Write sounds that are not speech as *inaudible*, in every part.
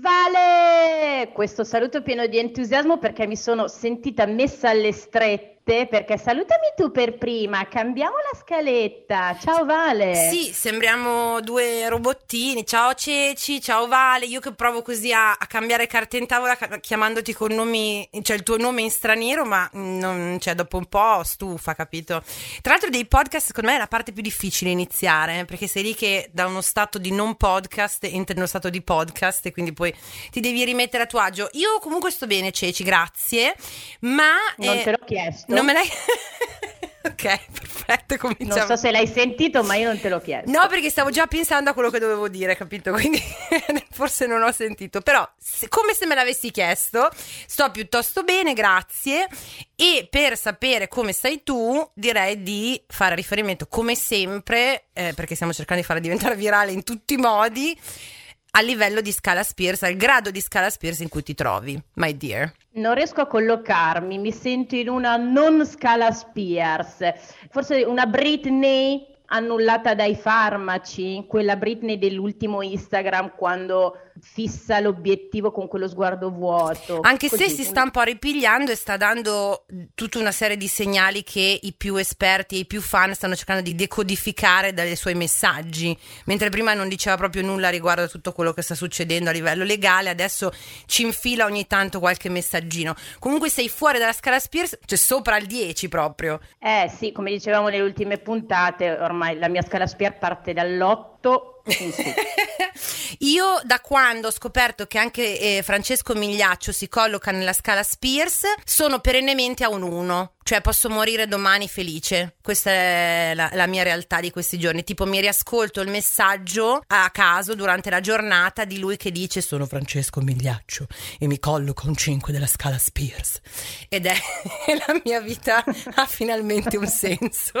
Vale! Questo saluto pieno di entusiasmo perché mi sono sentita messa alle strette perché salutami tu per prima, cambiamo la scaletta. Ciao Vale. Sì, sembriamo due robottini. Ciao Ceci, ciao Vale. Io che provo così a, a cambiare carte in tavola chiamandoti con nomi, cioè il tuo nome in straniero, ma non, cioè, dopo un po' stufa, capito? Tra l'altro dei podcast secondo me è la parte più difficile iniziare, perché sei lì che da uno stato di non podcast entri in uno stato di podcast e quindi poi ti devi rimettere a tuo agio. Io comunque sto bene, Ceci, grazie, ma... Non eh, te l'ho chiesto. Non me l'hai... *laughs* ok, perfetto, cominciamo. Non so se l'hai sentito, ma io non te l'ho chiesto. No, perché stavo già pensando a quello che dovevo dire, capito? Quindi *laughs* forse non ho sentito. Però, se, come se me l'avessi chiesto, sto piuttosto bene, grazie. E per sapere come stai tu, direi di fare riferimento, come sempre, eh, perché stiamo cercando di farla diventare virale in tutti i modi, a livello di scala Spears, al grado di scala Spears in cui ti trovi, my dear. Non riesco a collocarmi, mi sento in una non scala Spears, forse una Britney annullata dai farmaci, quella Britney dell'ultimo Instagram quando fissa l'obiettivo con quello sguardo vuoto. Anche Così, se si sta un po' ripigliando e sta dando tutta una serie di segnali che i più esperti e i più fan stanno cercando di decodificare dai suoi messaggi, mentre prima non diceva proprio nulla riguardo a tutto quello che sta succedendo a livello legale, adesso ci infila ogni tanto qualche messaggino. Comunque sei fuori dalla scala Spears, cioè sopra il 10 proprio. Eh sì, come dicevamo nelle ultime puntate, ormai la mia scala Spears parte dall'8 *laughs* Io da quando ho scoperto che anche eh, Francesco Migliaccio si colloca nella scala Spears, sono perennemente a un 1, cioè posso morire domani felice. Questa è la, la, mia realtà di questi giorni. Tipo mi riascolto il messaggio a caso durante la giornata di lui che dice sono Francesco Migliaccio e mi colloco un 5 della scala Spears. Ed è *laughs* la mia vita ha finalmente un senso.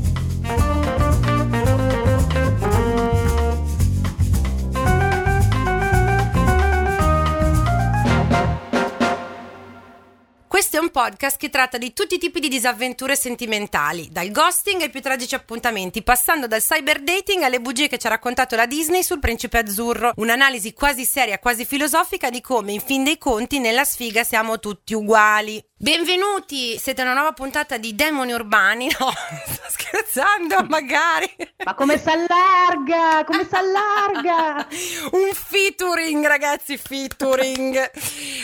Podcast che tratta di tutti i tipi di disavventure sentimentali, dal ghosting ai più tragici appuntamenti, passando dal cyber dating alle bugie che ci ha raccontato la Disney sul principe azzurro. Un'analisi quasi seria, quasi filosofica di come, in fin dei conti, nella sfiga siamo tutti uguali. Benvenuti, siete una nuova puntata di Demoni Urbani. *laughs* No, sto scherzando, *laughs* magari. Ma come si allarga? Come si allarga? *laughs* Un featuring, ragazzi, featuring.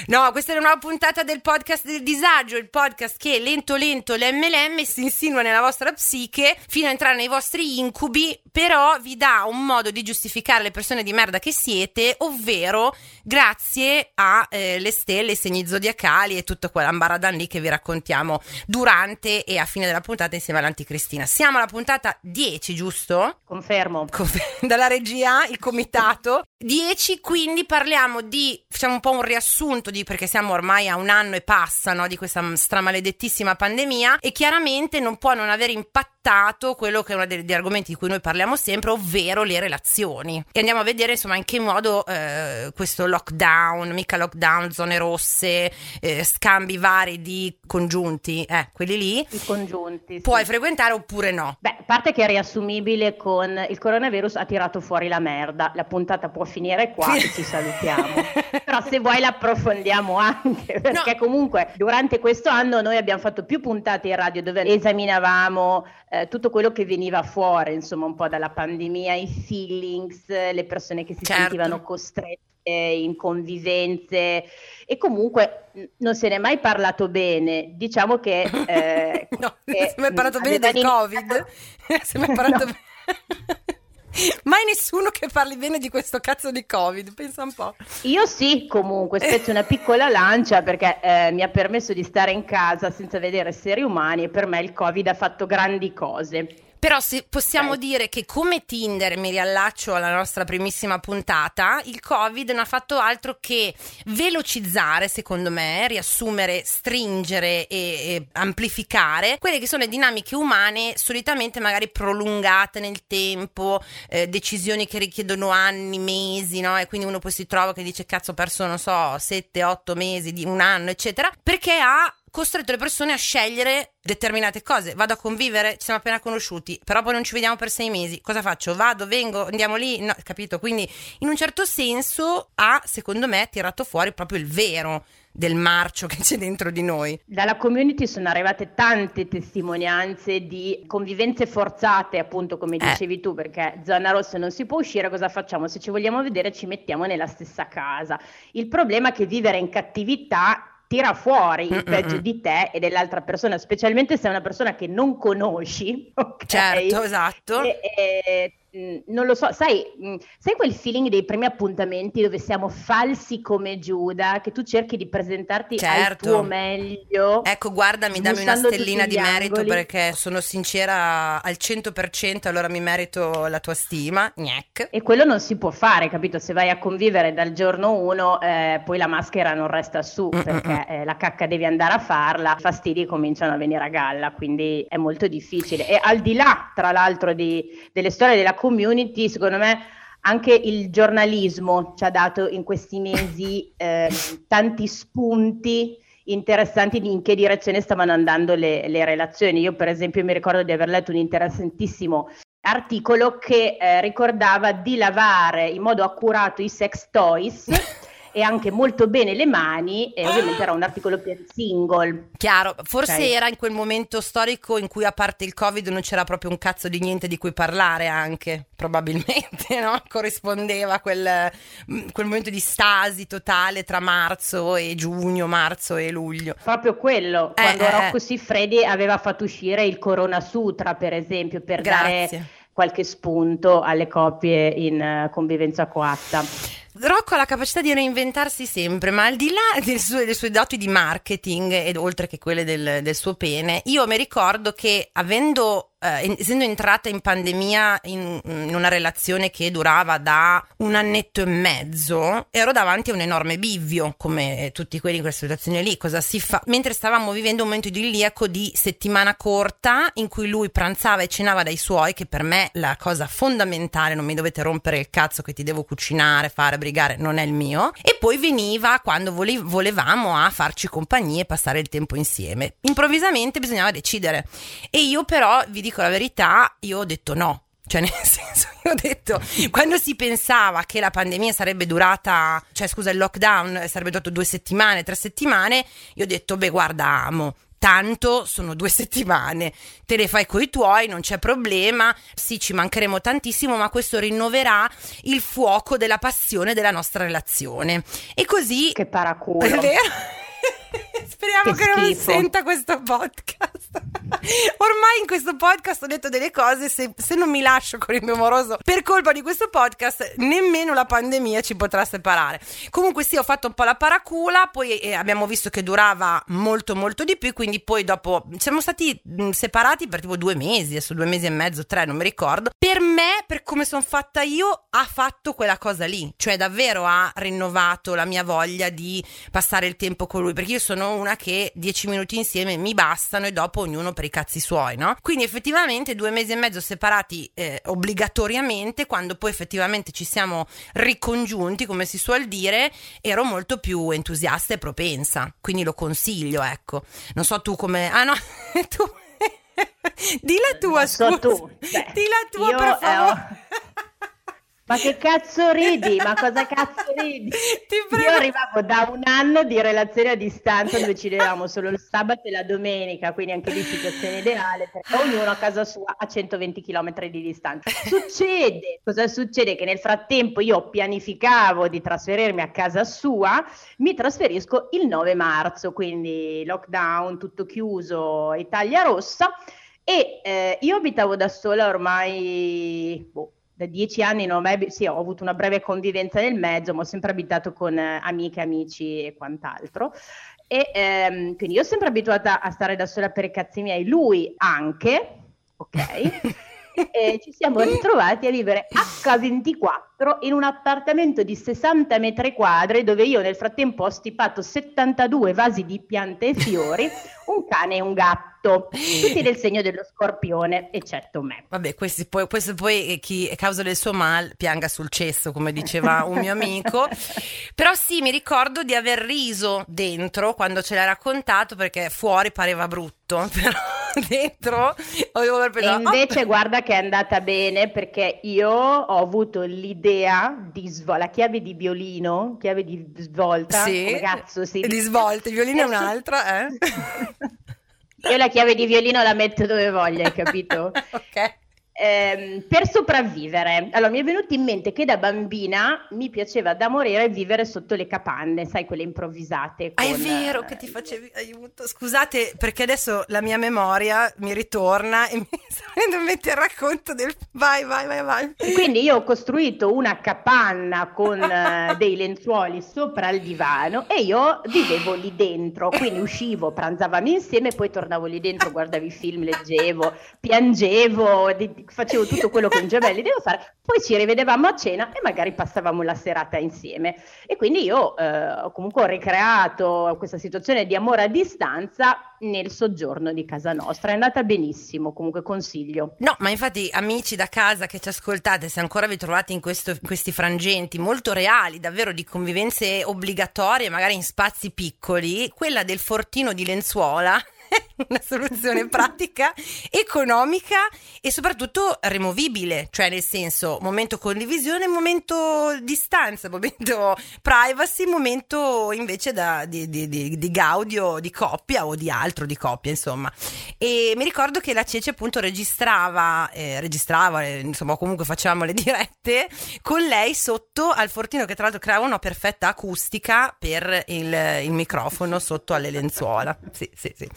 No, questa è una nuova puntata del podcast del disagio, il podcast che lento lento l'MLM si insinua nella vostra psiche fino a entrare nei vostri incubi, però vi dà un modo di giustificare le persone di merda che siete, ovvero grazie alle eh, stelle, i segni zodiacali e tutta quell'ambaradan lì che vi raccontiamo durante e a fine della puntata insieme all'anticristina. Siamo alla puntata 10, giusto? Confermo. Confer- *laughs* dalla regia, il comitato. 10, quindi parliamo di, facciamo un po' un riassunto di, perché siamo ormai a un anno e passa no, di questa stramaledettissima pandemia e chiaramente non può non aver impattato quello che è uno degli argomenti di cui noi parliamo sempre, ovvero le relazioni. E andiamo a vedere insomma in che modo eh, questo lockdown, mica lockdown, zone rosse, eh, scambi vari di congiunti, eh, quelli lì, I congiunti, puoi sì. frequentare oppure no. Beh, a parte che è riassumibile con il coronavirus ha tirato fuori la merda, la puntata può finire qua e ci salutiamo. *laughs* Però se vuoi l'approfondiamo anche, perché no. comunque durante questo anno noi abbiamo fatto più puntate in radio dove esaminavamo eh, tutto quello che veniva fuori, insomma, un po' dalla pandemia, i feelings, le persone che si certo. sentivano costrette in convivenze e comunque non se n'è mai parlato bene. Diciamo che... *laughs* Eh, no, che, se mi è parlato bene del Covid. se *laughs* mi è parlato *laughs* no. bene... *laughs* Mai nessuno che parli bene di questo cazzo di Covid, pensa un po'. Io sì, comunque, spezzo una piccola lancia perché eh, mi ha permesso di stare in casa senza vedere esseri umani e per me il Covid ha fatto grandi cose. Però se possiamo Ok. dire che come Tinder, mi riallaccio alla nostra primissima puntata, il Covid non ha fatto altro che velocizzare, secondo me, riassumere, stringere e, e amplificare quelle che sono le dinamiche umane solitamente magari prolungate nel tempo, eh, decisioni che richiedono anni, mesi, no? E quindi uno poi si trova che dice cazzo ho perso, non so, 7, 8 mesi, di un anno, eccetera, perché ha costretto le persone a scegliere determinate cose. Vado a convivere, ci siamo appena conosciuti, però poi non ci vediamo per sei mesi. Cosa faccio? Vado, vengo, andiamo lì? No, capito? Quindi in un certo senso ha, secondo me, tirato fuori proprio il vero del marcio che c'è dentro di noi. Dalla community sono arrivate tante testimonianze di convivenze forzate, appunto come Eh. dicevi tu, perché zona rossa non si può uscire, cosa facciamo? Se ci vogliamo vedere ci mettiamo nella stessa casa. Il problema è che vivere in cattività tira fuori il peggio di te e dell'altra persona, specialmente se è una persona che non conosci, *laughs* ok? Certo, esatto. E- e, non lo so, sai, mh, sai quel feeling dei primi appuntamenti dove siamo falsi come Giuda, che tu cerchi di presentarti al Certo. tuo meglio? Ecco, guardami, dammi una stellina di merito angoli. perché sono sincera al 100%, allora mi merito la tua stima. Gnac. E quello non si può fare, capito? Se vai a convivere dal giorno uno, eh, poi la maschera non resta su, Mm-mm. perché eh, la cacca devi andare a farla, i fastidi cominciano a venire a galla, quindi è molto difficile. E al di là, tra l'altro, di- delle storie della community, secondo me anche il giornalismo ci ha dato in questi mesi *laughs* eh, tanti spunti interessanti di in che direzione stavano andando le, le relazioni. Io, per esempio, mi ricordo di aver letto un interessantissimo articolo che eh, ricordava di lavare in modo accurato i sex toys *laughs* e anche molto bene le mani e ovviamente era un articolo per single. Chiaro, forse Ok. era in quel momento storico in cui a parte il Covid non c'era proprio un cazzo di niente di cui parlare anche, probabilmente, *laughs* no? Corrispondeva a quel, mm, quel momento di stasi totale tra marzo e giugno, marzo e luglio. Proprio quello, Eh, quando eh, Rocco eh. Siffredi aveva fatto uscire il Corona Sutra, per esempio, per Grazie. dare qualche spunto alle coppie in eh, convivenza coatta. Rocco ha la capacità di reinventarsi sempre, ma al di là del suo- delle sue doti di marketing ed oltre che quelle del, del suo pene, io mi ricordo che avendo, eh, essendo entrata in pandemia in, in una relazione che durava da un annetto e mezzo, ero davanti a un enorme bivio, come tutti quelli in quella situazione lì. Cosa si fa? Mentre stavamo vivendo un momento idilliaco di settimana corta in cui lui pranzava e cenava dai suoi, che per me la cosa fondamentale, non mi dovete rompere il cazzo che ti devo cucinare, fare, brigare, non è il mio. E poi veniva quando vole- volevamo a farci compagnia e passare il tempo insieme. Improvvisamente bisognava decidere. E io però, vi dico la verità, io ho detto no. Cioè, *laughs* nel senso, io ho detto, quando si pensava che la pandemia sarebbe durata, cioè scusa, il lockdown sarebbe durato due settimane, tre settimane, io ho detto, beh, guarda, amo. Tanto sono due *laughs* settimane, te le fai coi tuoi, non c'è problema. Sì, ci mancheremo tantissimo, ma questo rinnoverà il fuoco della passione della nostra relazione. E così Che paraculo. *laughs* è vero? Speriamo Che che, non senta questo podcast. *laughs* Ormai in questo podcast ho detto delle cose, se, se non mi lascio con il mio moroso per colpa di questo podcast, nemmeno la pandemia ci potrà separare. Comunque sì, ho fatto un po' la paracula, poi eh, abbiamo visto che durava molto molto di più, quindi poi dopo siamo stati mh, separati per tipo due mesi, adesso due mesi e mezzo, tre, non mi ricordo. Per me, per come sono fatta io, ha fatto quella cosa lì, cioè davvero ha rinnovato la mia voglia di passare il tempo con lui, perché io sono una che dieci minuti insieme mi bastano e dopo ognuno per i cazzi suoi, no? Quindi effettivamente due mesi e mezzo separati eh, obbligatoriamente, quando poi effettivamente ci siamo ricongiunti, come si suol dire, ero molto più entusiasta e propensa, quindi lo consiglio, ecco. Non so tu come... Ah no, *laughs* tu... *laughs* Di la tua, so scusa. tu. Beh, Di la tua, per favore. Ma che cazzo ridi? Ma cosa cazzo *laughs* ridi? Io arrivavo da un anno di relazione a distanza dove ci vedevamo solo il sabato e la domenica, quindi anche lì situazione ideale, perché ognuno a casa sua a 120 km di distanza. Succede, cosa succede? Che nel frattempo io pianificavo di trasferirmi a casa sua, mi trasferisco il 9 marzo, quindi lockdown, tutto chiuso, Italia rossa, e eh, io abitavo da sola ormai... boh, da dieci anni non ho mai, sì, ho avuto una breve convivenza nel mezzo, ma ho sempre abitato con eh, amiche, amici e quant'altro. E ehm, quindi io ho sempre abituata a stare da sola per i cazzi miei, lui anche, ok? *laughs* e ci siamo ritrovati a vivere H24 in un appartamento di 60 metri quadri dove io nel frattempo ho stipato 72 vasi di piante e fiori, un cane e un gatto, tutti del segno dello scorpione, eccetto me. Vabbè, questo poi, questo poi eh, chi è causa del suo mal pianga sul cesso, come diceva un mio amico. Però sì, mi ricordo di aver riso dentro quando ce l'hai raccontato perché fuori pareva brutto, *laughs* però *laughs* dentro E invece oh. guarda che è andata bene perché io ho avuto l'idea di svolta, la chiave di violino, chiave di svolta, sì, cazzo si di svolta, il violino è *laughs* un'altra, eh? Io la chiave di violino la metto dove voglio, hai capito? *laughs* ok. Ehm, per sopravvivere, allora mi è venuto in mente che da bambina mi piaceva da morire vivere sotto le capanne, sai, quelle improvvisate. Con, ah, è vero che ti facevi aiuto. Scusate, perché adesso la mia memoria mi ritorna e *laughs* mi sta venendo in mente il racconto del vai, vai, vai, vai. Quindi io ho costruito una capanna con uh, *laughs* dei lenzuoli sopra il divano e io vivevo lì dentro, quindi uscivo, pranzavamo insieme, poi tornavo lì dentro, guardavo i film, leggevo, piangevo. Di, facevo tutto quello che un gemelli deve fare, poi ci rivedevamo a cena e magari passavamo la serata insieme. E quindi io eh, comunque ho ricreato questa situazione di amore a distanza nel soggiorno di casa nostra. È andata benissimo, comunque consiglio. No, ma infatti amici da casa che ci ascoltate, se ancora vi trovate in, questo, in questi frangenti molto reali, davvero di convivenze obbligatorie, magari in spazi piccoli, quella del fortino di lenzuola *laughs* *laughs* una soluzione pratica, economica e soprattutto removibile, cioè nel senso momento condivisione, momento distanza, momento privacy, momento invece da, di, di, di, di gaudio di coppia o di altro di coppia, insomma. E mi ricordo che la Cece appunto registrava, eh, registrava, eh, insomma comunque facevamo le dirette con lei sotto al fortino che tra l'altro creava una perfetta acustica per il, il microfono sotto alle lenzuola. Sì, sì, sì.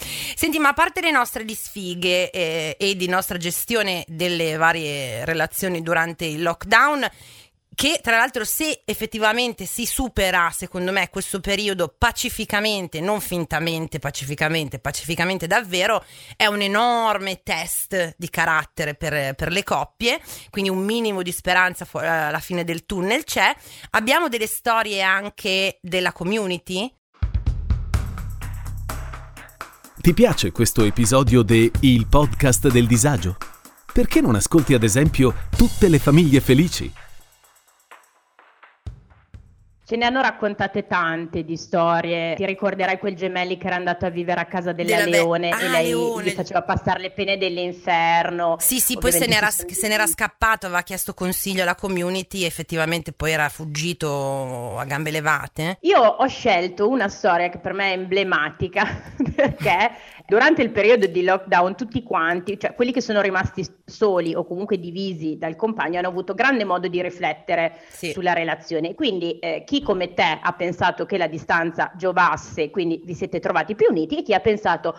Ma a parte le nostre disfighe eh, e di nostra gestione delle varie relazioni durante il lockdown, che tra l'altro se effettivamente si supera, secondo me, questo periodo pacificamente, non fintamente, pacificamente, pacificamente davvero, è un enorme test di carattere per, per le coppie, quindi un minimo di speranza fu- alla fine del tunnel c'è. Abbiamo delle storie anche della community ti piace questo episodio de Il podcast del disagio? Perché non ascolti ad esempio tutte le famiglie felici? Ce ne hanno raccontate tante di storie. Ti ricorderai quel gemelli che era andato a vivere a casa della, della Leone be- ah, e lei Leone. gli faceva passare le pene dell'inferno. Sì, sì, poi se n'era, se n'era, scappato, aveva chiesto consiglio alla community e effettivamente poi era fuggito a gambe levate. Io ho scelto una storia che per me è emblematica perché durante il periodo di lockdown tutti quanti, cioè quelli che sono rimasti soli o comunque divisi dal compagno, hanno avuto grande modo di riflettere sì. sulla relazione. Quindi eh, chi come te ha pensato che la distanza giovasse, quindi vi siete trovati più uniti, e chi ha pensato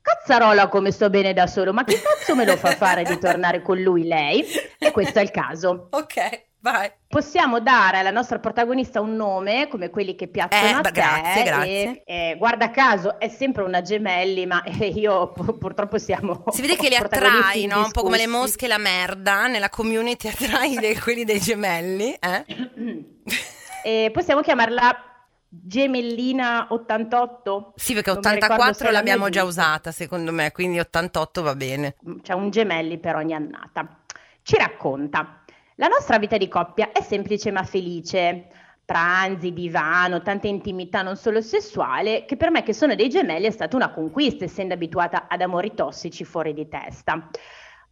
cazzarola come sto bene da solo, ma che cazzo me lo fa fare di tornare con lui lei? E questo è il caso. *laughs* Ok. Vai. Possiamo dare alla nostra protagonista un nome come quelli che piacciono eh, a te. Grazie. E, eh, guarda caso, è sempre una gemelli, ma io purtroppo siamo. Si vede che li *laughs* attrai, no? Un po' come le mosche e la merda. Nella community *laughs* attrai dei, quelli dei gemelli. Eh? possiamo chiamarla Gemellina 88? Sì, perché 84 l'abbiamo già usata, secondo me, quindi 88 va bene. C'è un gemelli per ogni annata. Ci racconta. La nostra vita di coppia è semplice ma felice. Pranzi, divano, tanta intimità non solo sessuale, che per me che sono dei gemelli è stata una conquista, essendo abituata ad amori tossici fuori di testa.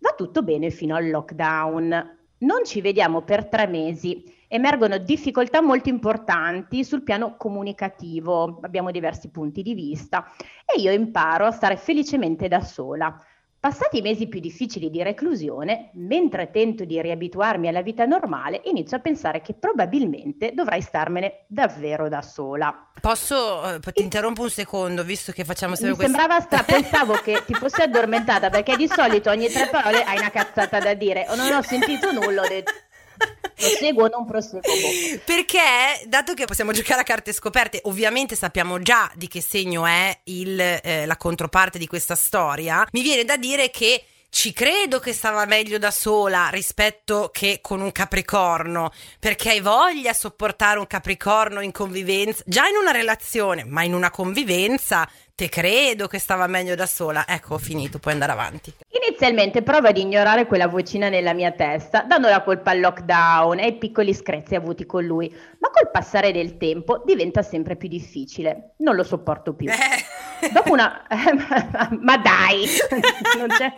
Va tutto bene fino al lockdown. Non ci vediamo per tre mesi. Emergono difficoltà molto importanti sul piano comunicativo, abbiamo diversi punti di vista e io imparo a stare felicemente da sola. Passati i mesi più difficili di reclusione, mentre tento di riabituarmi alla vita normale, inizio a pensare che probabilmente dovrai starmene davvero da sola. Posso, eh, ti interrompo un secondo, visto che facciamo sempre questo. Mi sembrava, sta, *laughs* pensavo che ti fossi addormentata, perché di solito ogni tre parole hai una cazzata da dire. O non ho sentito nulla, ho detto proseguo o non proseguo? Perché, dato che possiamo giocare a carte scoperte, ovviamente sappiamo già di che segno è il, eh, la controparte di questa storia, mi viene da dire che ci credo che stava meglio da sola rispetto che con un capricorno, perché hai voglia di sopportare un capricorno in convivenza, già in una relazione, ma in una convivenza, te credo che stava meglio da sola. Ecco, ho finito, puoi andare avanti. Inizialmente prova ad ignorare quella vocina nella mia testa, dando la colpa al lockdown e ai piccoli screzi avuti con lui, ma col passare del tempo diventa sempre più difficile. Non lo sopporto più. Eh. Dopo una... *laughs* ma dai! *laughs* non c'è...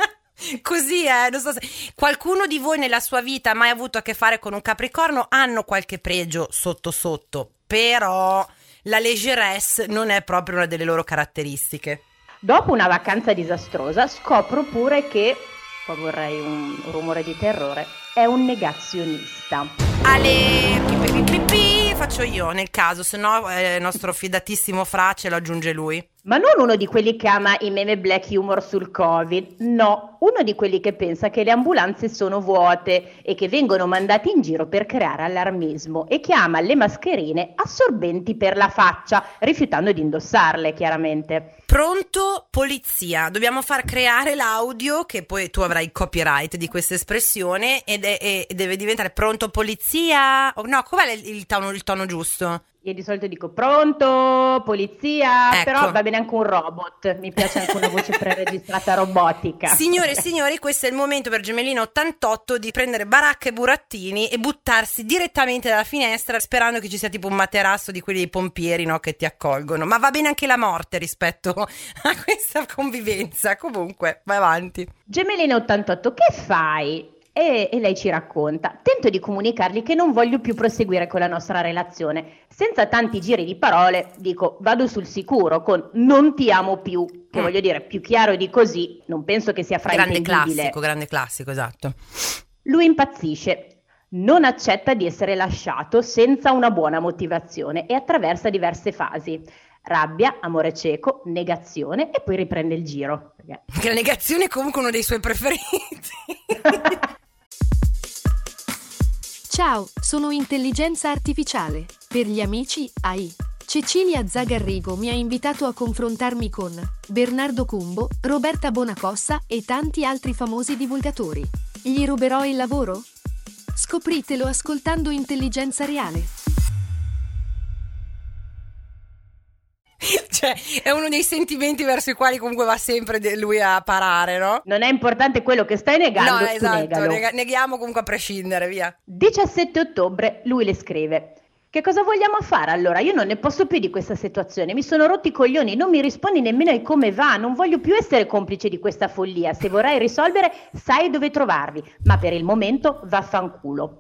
Così è, non so se qualcuno di voi nella sua vita ha mai avuto a che fare con un capricorno, hanno qualche pregio sotto sotto, però la leggeresse non è proprio una delle loro caratteristiche. Dopo una vacanza disastrosa scopro pure che, qua vorrei un rumore di terrore, è un negazionista. Ale, pi, pi, pi, faccio io nel caso, se no eh, il nostro fidatissimo Fra ce lo aggiunge lui. Ma non uno di quelli che ama i meme black humor sul Covid, no, uno di quelli che pensa che le ambulanze sono vuote e che vengono mandati in giro per creare allarmismo e che ama le mascherine assorbenti per la faccia, rifiutando di indossarle chiaramente. Pronto polizia, dobbiamo far creare l'audio che poi tu avrai il copyright di questa espressione ed è, è, deve diventare pronto polizia. No, qual è il, il, il tono giusto? Io di solito dico pronto, polizia, ecco. però va bene anche un robot, mi piace anche una voce preregistrata robotica. *laughs* Signore e signori, questo è il momento per Gemellino 88 di prendere baracca e burattini e buttarsi direttamente dalla finestra sperando che ci sia tipo un materasso di quelli dei pompieri no, che ti accolgono. Ma va bene anche la morte rispetto *laughs* a questa convivenza. Comunque, vai avanti. Gemellino 88, che fai? E, e, lei ci racconta. Tento di comunicargli che non voglio più proseguire con la nostra relazione. Senza tanti giri di parole, dico vado sul sicuro con non ti amo più, che mm. voglio dire più chiaro di così, non penso che sia fraintendibile. Grande classico, grande classico, esatto. Lui impazzisce. Non accetta di essere lasciato senza una buona motivazione e attraversa diverse fasi rabbia, amore cieco, negazione e poi riprende il giro. La negazione è comunque uno dei suoi preferiti. *laughs* Ciao, sono intelligenza artificiale. Per gli amici AI. Cecilia Zagarrigo mi ha invitato a confrontarmi con Bernardo Cumbo, Roberta Bonacossa e tanti altri famosi divulgatori. Gli ruberò il lavoro? Scopritelo ascoltando Intelligenza Reale. *laughs* cioè, è uno dei sentimenti verso i quali comunque va sempre lui a parare, no? Non è importante quello che stai negando. No, esatto, neg- neghiamo comunque a prescindere, via. 17 ottobre lui le scrive. Che cosa vogliamo fare allora? Io non ne posso più di questa situazione, mi sono rotti i coglioni, non mi rispondi nemmeno ai come va, non voglio più essere complice di questa follia. Se vorrai risolvere, sai dove trovarvi, ma per il momento vaffanculo.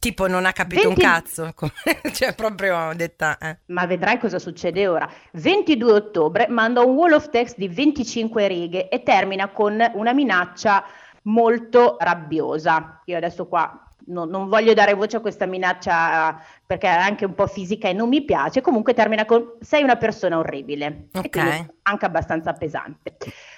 Tipo non ha capito 20... un cazzo, *laughs* cioè proprio detta... Eh. Ma vedrai cosa succede ora. 22 ottobre manda un wall of text di 25 righe e termina con una minaccia molto rabbiosa. Io adesso qua No, non voglio dare voce a questa minaccia perché è anche un po' fisica e non mi piace. Comunque termina con sei una persona orribile, okay. anche abbastanza pesante.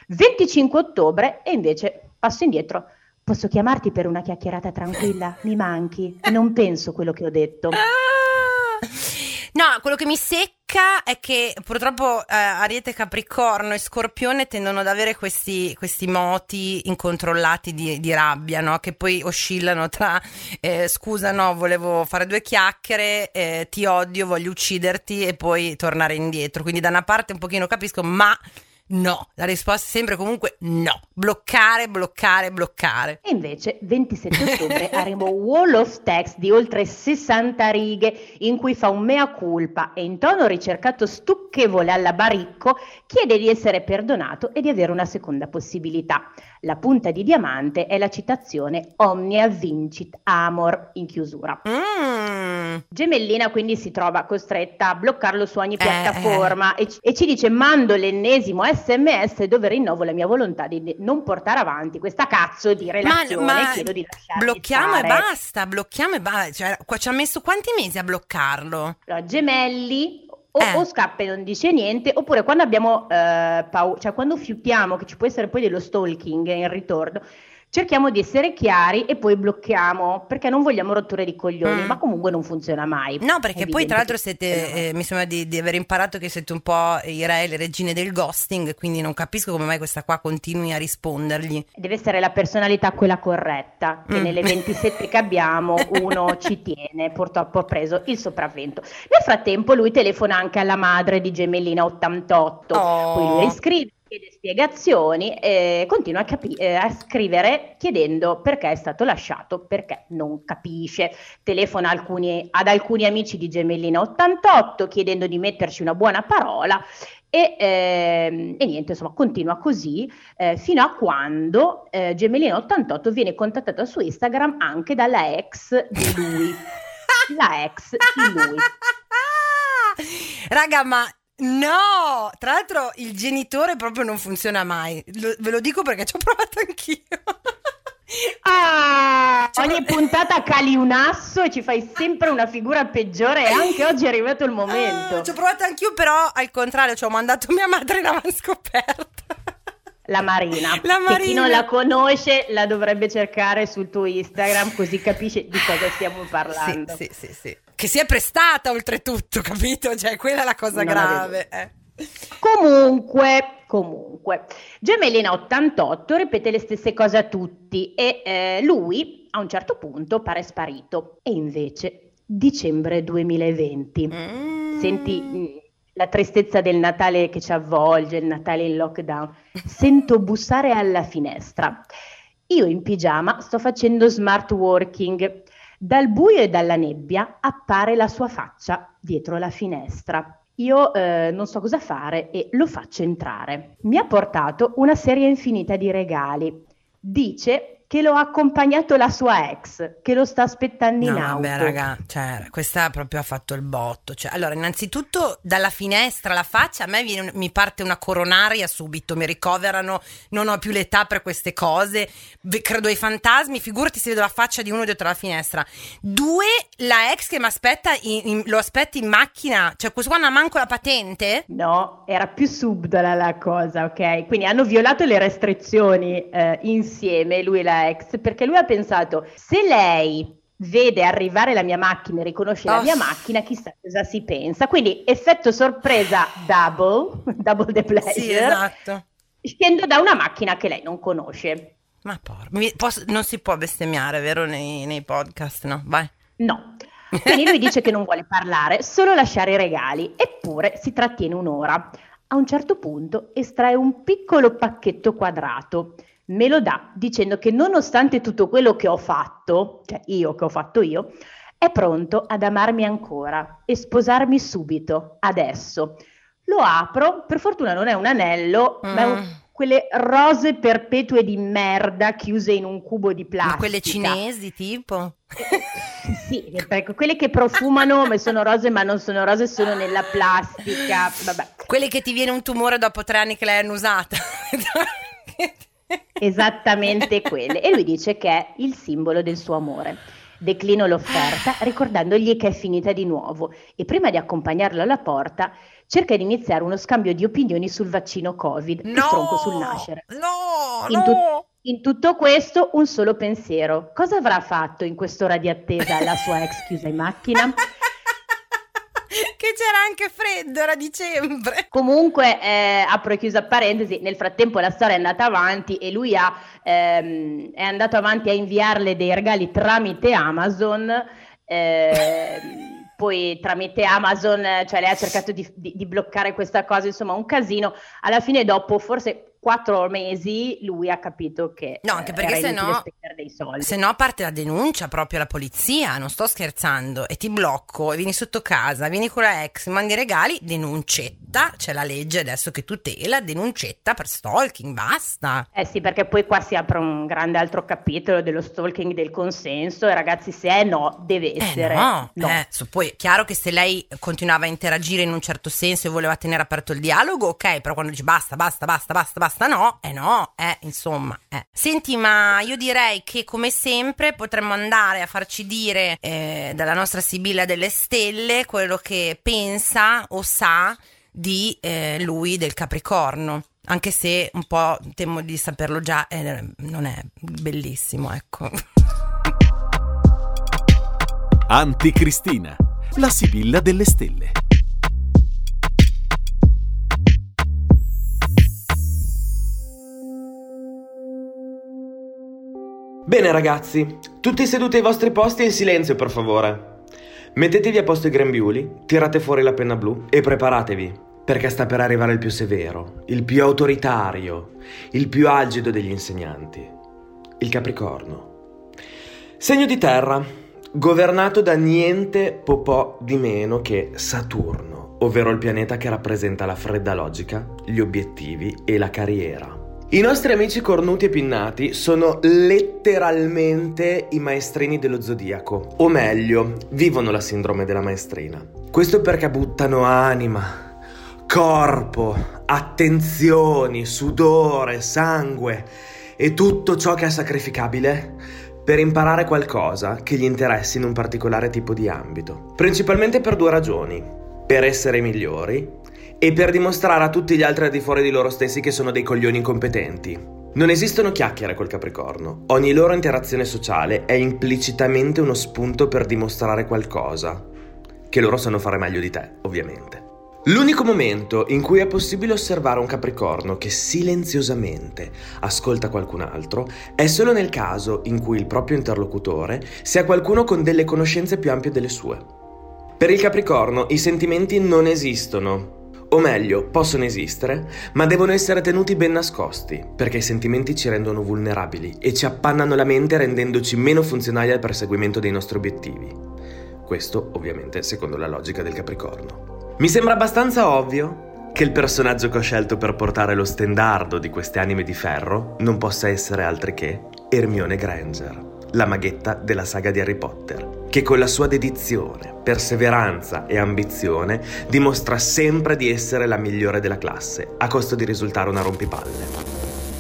25 ottobre e invece passo indietro. Posso chiamarti per una chiacchierata tranquilla? Mi manchi. Non penso quello che ho detto. Ah! No, quello che mi secca è che purtroppo eh, Ariete Capricorno e Scorpione tendono ad avere questi, questi moti incontrollati di, di rabbia, no? che poi oscillano tra eh, scusa no, volevo fare due chiacchiere, eh, ti odio, voglio ucciderti e poi tornare indietro. Quindi da una parte un pochino capisco, ma No, la risposta è sempre comunque no. Bloccare, bloccare, bloccare. E invece 27 ottobre *laughs* avremo Wall of Text di oltre 60 righe in cui fa un mea culpa e in tono ricercato stucchevole alla baricco chiede di essere perdonato e di avere una seconda possibilità. La punta di diamante è la citazione Omnia vincit amor in chiusura. Mm. Gemellina quindi si trova costretta a bloccarlo su ogni piattaforma eh, eh. E, e, ci dice mando l'ennesimo sms dove rinnovo la mia volontà di non portare avanti questa cazzo di relazione ma, ma chiedo di lasciarmi blocchiamo stare. e basta, blocchiamo e basta. Cioè, ci ha messo quanti mesi a bloccarlo? Allora, gemelli o, eh. o, scappa e non dice niente, oppure quando abbiamo eh, paura, cioè quando fiutiamo che ci può essere poi dello stalking in ritorno, cerchiamo di essere chiari e poi blocchiamo perché non vogliamo rotture di coglioni, mm. ma comunque non funziona mai. No, perché poi tra l'altro siete, eh, mi sembra di, di, aver imparato che siete un po' i re e le regine del ghosting, quindi non capisco come mai questa qua continui a rispondergli. Deve essere la personalità quella corretta, che mm. nelle 27 che abbiamo *laughs* uno ci tiene, purtroppo ha preso il sopravvento. Nel frattempo lui telefona anche alla madre di Gemellina 88, oh. poi lui riscrive chiede spiegazioni e continua a, capi- eh, a, scrivere chiedendo perché è stato lasciato, perché non capisce. Telefona alcuni, ad alcuni amici di Gemellina 88 chiedendo di metterci una buona parola e, eh, e, niente, insomma, continua così eh, fino a quando eh, Gemellina 88 viene contattato su Instagram anche dalla ex di lui. *laughs* La ex di lui. Raga, ma No, tra l'altro il genitore proprio non funziona mai. Lo, ve lo dico perché ci ho provato anch'io. *laughs* Ah, cioè, ogni puntata cali un asso e ci fai sempre una figura peggiore e anche *laughs* oggi è arrivato il momento. Ah, ci ho provato anch'io, però al contrario, ci ho mandato mia madre in avanscoperta. La Marina. La Marina. Che chi non la conosce la dovrebbe cercare sul tuo Instagram così capisce di cosa stiamo parlando. Sì, sì, sì, sì. Che si è prestata oltretutto, capito? Cioè, quella è la cosa non grave. Eh. Comunque, comunque, Gemellina 88 ripete le stesse cose a tutti e eh, lui a un certo punto pare sparito. E invece, dicembre 2020. Mm. Senti mm, la tristezza del Natale che ci avvolge, il Natale in lockdown. Sento bussare alla finestra. Io in pigiama sto facendo smart working. Dal buio e dalla nebbia appare la sua faccia dietro la finestra. Io eh, non so cosa fare e lo faccio entrare. Mi ha portato una serie infinita di regali. Dice che lo ha accompagnato la sua ex, che lo sta aspettando in no, auto. Vabbè, raga, cioè, questa proprio ha fatto il botto. Cioè, allora, innanzitutto, dalla finestra alla faccia, a me viene, mi parte una coronaria subito, mi ricoverano, non ho più l'età per queste cose, credo ai fantasmi, figurati se vedo la faccia di uno dietro la finestra. Due, la ex che mi aspetta, lo aspetta in macchina, cioè questo qua non ha manco la patente? No, era più subdola la cosa, ok? Quindi hanno violato le restrizioni eh, insieme, lui e la ex perché lui ha pensato se lei vede arrivare la mia macchina e riconosce oh. la mia macchina, chissà cosa si pensa. Quindi effetto sorpresa double, *laughs* double the pleasure. Sì, esatto. Scendo da una macchina che lei non conosce. Ma porca, non si può bestemmiare, vero, nei, nei podcast, no? Vai. No. Quindi lui dice che non vuole parlare, solo lasciare i regali, eppure si trattiene un'ora. A un certo punto estrae un piccolo pacchetto quadrato me lo dà dicendo che nonostante tutto quello che ho fatto, cioè io che ho fatto io, è pronto ad amarmi ancora e sposarmi subito, adesso. Lo apro, per fortuna non è un anello, mm. ma è un, mm. quelle rose perpetue di merda chiuse in un cubo di plastica. Ma quelle cinesi tipo? *laughs* sì, ecco, quelle che profumano ma sono rose ma non sono rose, sono nella plastica. Vabbè. Quelle che ti viene un tumore dopo tre anni che l'hai annusata. *laughs* Esattamente quelle. E lui dice che è il simbolo del suo amore. Declino l'offerta ricordandogli che è finita di nuovo e prima di accompagnarlo alla porta cerca di iniziare uno scambio di opinioni sul vaccino Covid no, stronco sul nascere. No, in, tu- no. in tutto questo un solo pensiero. Cosa avrà fatto in quest'ora di attesa la sua ex chiusa in macchina? *laughs* che c'era anche freddo, era dicembre. *laughs* Comunque, eh, apro e chiusa parentesi, nel frattempo la storia è andata avanti e lui ha, ehm, è andato avanti a inviarle dei regali tramite Amazon. Eh, *laughs* poi tramite Amazon, cioè lei ha cercato di, di, di, bloccare questa cosa, insomma un casino. Alla fine dopo forse quattro mesi lui ha capito che no, anche perché se no, se no parte la denuncia proprio alla polizia, non sto scherzando, e ti blocco e vieni sotto casa, vieni con la ex, mandi regali, denuncetta, c'è la legge adesso che tutela, denuncetta per stalking, basta. Eh sì, perché poi qua si apre un grande altro capitolo dello stalking del consenso e ragazzi se è no, deve eh, essere eh no. no. Eh, so, poi è chiaro che se lei continuava a interagire in un certo senso e voleva tenere aperto il dialogo, ok, però quando dici basta, basta, basta, basta, basta basta no, eh no, eh, insomma. Eh. Senti, ma io direi che come sempre potremmo andare a farci dire eh, dalla nostra Sibilla delle Stelle quello che pensa o sa di eh, lui del Capricorno. Anche se un po' temo di saperlo già, eh, non è bellissimo, ecco. Anticristina, la Sibilla delle stelle. Bene ragazzi, tutti seduti ai vostri posti e in silenzio per favore. Mettetevi a posto i grembiuli, tirate fuori la penna blu e preparatevi, perché sta per arrivare il più severo, il più autoritario, il più algido degli insegnanti, il Capricorno. Segno di terra, governato da niente po' di meno che Saturno, ovvero il pianeta che rappresenta la fredda logica, gli obiettivi e la carriera. I nostri amici cornuti e pinnati sono letteralmente i maestrini dello zodiaco, o meglio, vivono la sindrome della maestrina. Questo perché buttano anima, corpo, attenzioni, sudore, sangue e tutto ciò che è sacrificabile per imparare qualcosa che gli interessi in un particolare tipo di ambito. Principalmente per due ragioni. Per essere migliori e per dimostrare a tutti gli altri al di fuori di loro stessi che sono dei coglioni incompetenti. Non esistono chiacchiere col Capricorno. Ogni loro interazione sociale è implicitamente uno spunto per dimostrare qualcosa. Che loro sanno fare meglio di te, ovviamente. L'unico momento in cui è possibile osservare un Capricorno che silenziosamente ascolta qualcun altro è solo nel caso in cui il proprio interlocutore sia qualcuno con delle conoscenze più ampie delle sue. Per il Capricorno i sentimenti non esistono, o meglio, possono esistere, ma devono essere tenuti ben nascosti, perché i sentimenti ci rendono vulnerabili e ci appannano la mente rendendoci meno funzionali al perseguimento dei nostri obiettivi. Questo, ovviamente, secondo la logica del Capricorno. Mi sembra abbastanza ovvio che il personaggio che ho scelto per portare lo stendardo di queste anime di ferro non possa essere altri che Hermione Granger, la maghetta della saga di Harry Potter che con la sua dedizione, perseveranza e ambizione dimostra sempre di essere la migliore della classe, a costo di risultare una rompipalle.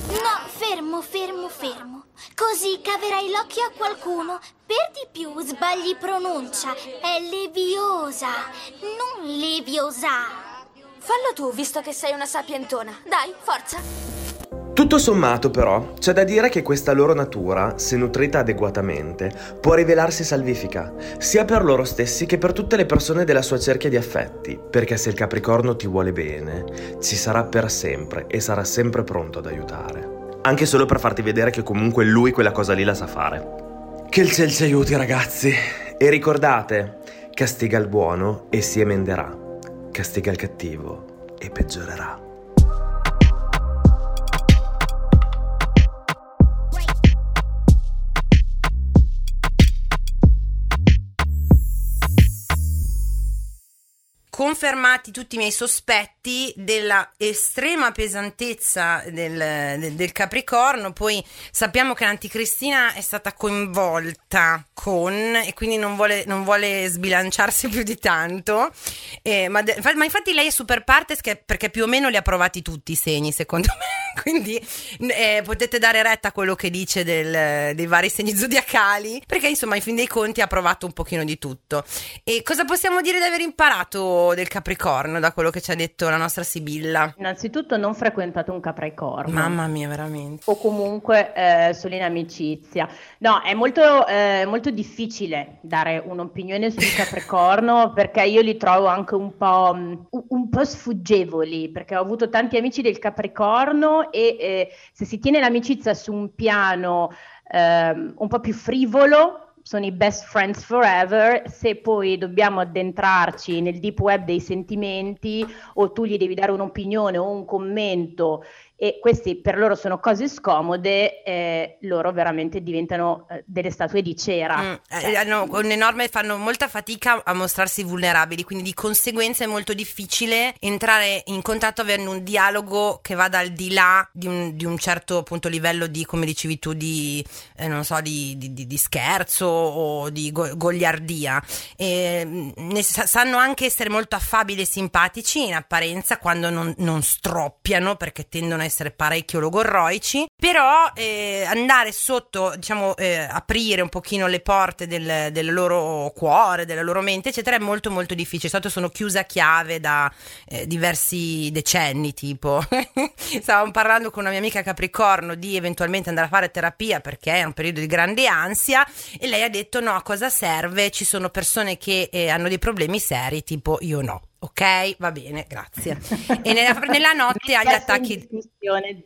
No, fermo, fermo, fermo. Così caverai l'occhio a qualcuno. Per di più sbagli pronuncia. È leviosa, non leviosa. Fallo tu, visto che sei una sapientona. Dai, forza. Tutto sommato però, c'è da dire che questa loro natura, se nutrita adeguatamente, può rivelarsi salvifica, sia per loro stessi che per tutte le persone della sua cerchia di affetti, perché se il Capricorno ti vuole bene, ci sarà per sempre e sarà sempre pronto ad aiutare. Anche solo per farti vedere che comunque lui quella cosa lì la sa fare. Che il ciel ci aiuti ragazzi! E ricordate, castiga il buono e si emenderà, castiga il cattivo e peggiorerà. Confermati tutti i miei sospetti della estrema pesantezza del, del, del, Capricorno. Poi sappiamo che l'anticristina è stata coinvolta con e quindi non vuole, non vuole sbilanciarsi *laughs* più di tanto. Eh, ma, de, ma, infatti lei è super partes perché più o meno li ha provati tutti i segni, secondo me. *laughs* quindi eh, potete dare retta a quello che dice del, dei vari segni zodiacali, perché insomma, in fin dei conti ha provato un pochino di tutto. E cosa possiamo dire di aver imparato? del Capricorno, da quello che ci ha detto la nostra Sibilla? Innanzitutto non frequentate un Capricorno. Mamma mia, veramente. O comunque eh, solo in amicizia. No, è molto, eh, molto difficile dare un'opinione sul *laughs* Capricorno perché io li trovo anche un po', mm, un po' sfuggevoli, perché ho avuto tanti amici del Capricorno e eh, se si tiene l'amicizia su un piano ehm, un po' più frivolo, sono i best friends forever, se poi dobbiamo addentrarci nel deep web dei sentimenti o tu gli devi dare un'opinione o un commento e queste per loro sono cose scomode, eh, loro veramente diventano eh, delle statue di cera. Mm, eh, hanno un enorme, fanno molta fatica a mostrarsi vulnerabili, quindi di conseguenza è molto difficile entrare in contatto avendo un dialogo che vada al di là di un, di un certo appunto livello di, come dicevi tu, di, eh, non so, di, di, di, scherzo o di go- gogliardia. E, mm, ne, sanno anche essere molto affabili e simpatici in apparenza quando non, non stroppiano perché tendono a essere parecchio logorroici, però eh, andare sotto, diciamo, eh, aprire un pochino le porte del, del, loro cuore, della loro mente, eccetera, è molto molto difficile. Stato sono chiusa a chiave da eh, diversi decenni, tipo. *laughs* Stavamo parlando con una mia amica Capricorno di eventualmente andare a fare terapia perché è un periodo di grande ansia e lei ha detto no, a cosa serve? Ci sono persone che eh, hanno dei problemi seri, tipo io no. Ok, va bene, grazie. E nella, nella notte agli attacchi.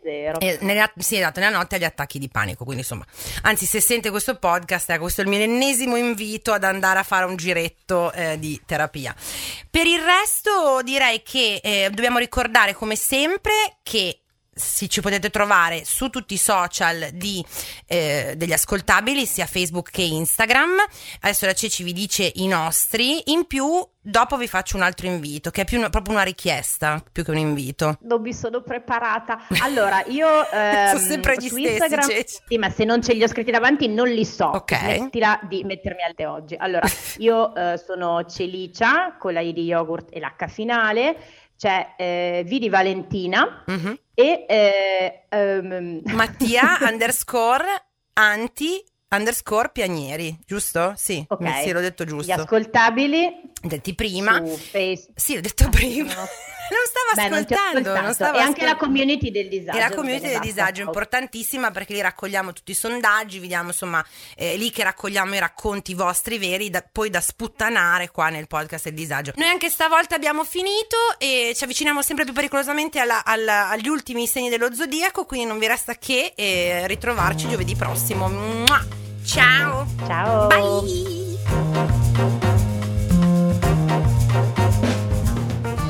Zero. Eh, nella, sì, esatto, nella notte agli attacchi di panico. Quindi, insomma, anzi, se sente questo podcast, ecco, questo è il mio ennesimo invito ad andare a fare un giretto eh, di terapia. Per il resto, direi che eh, dobbiamo ricordare, come sempre, che sì, ci potete trovare su tutti i social di, eh, degli ascoltabili, sia Facebook che Instagram. Adesso la Ceci vi dice i nostri. In più, dopo vi faccio un altro invito, che è più una, proprio una richiesta, più che un invito. Non mi sono preparata. Allora, io... *laughs* Ehm, sono sempre gli stessi, Instagram, Ceci. Sì, ma se non ce li ho scritti davanti non li so. Ok. Smettila di mettermi al te oggi. Allora, *laughs* io eh, sono Celicia, con la I di yogurt e l'H finale c'è eh, Vidi Valentina mm-hmm. e eh, um, *laughs* Mattia underscore anti underscore pianieri, giusto? Sì, okay. sì, l'ho detto giusto. Gli ascoltabili detti prima. Sì, l'ho detto prima. *laughs* non stava Beh, ascoltando, non, non stava e anche la community del disagio. E la community del disagio è importantissima perché lì raccogliamo tutti i sondaggi, vediamo insomma, eh, lì che raccogliamo i racconti vostri veri, da, poi da sputtanare qua nel podcast del disagio. Noi anche stavolta abbiamo finito e ci avviciniamo sempre più pericolosamente alla, alla, agli ultimi segni dello zodiaco, quindi non vi resta che eh, ritrovarci giovedì prossimo. Mua! Ciao! Ciao! Bye!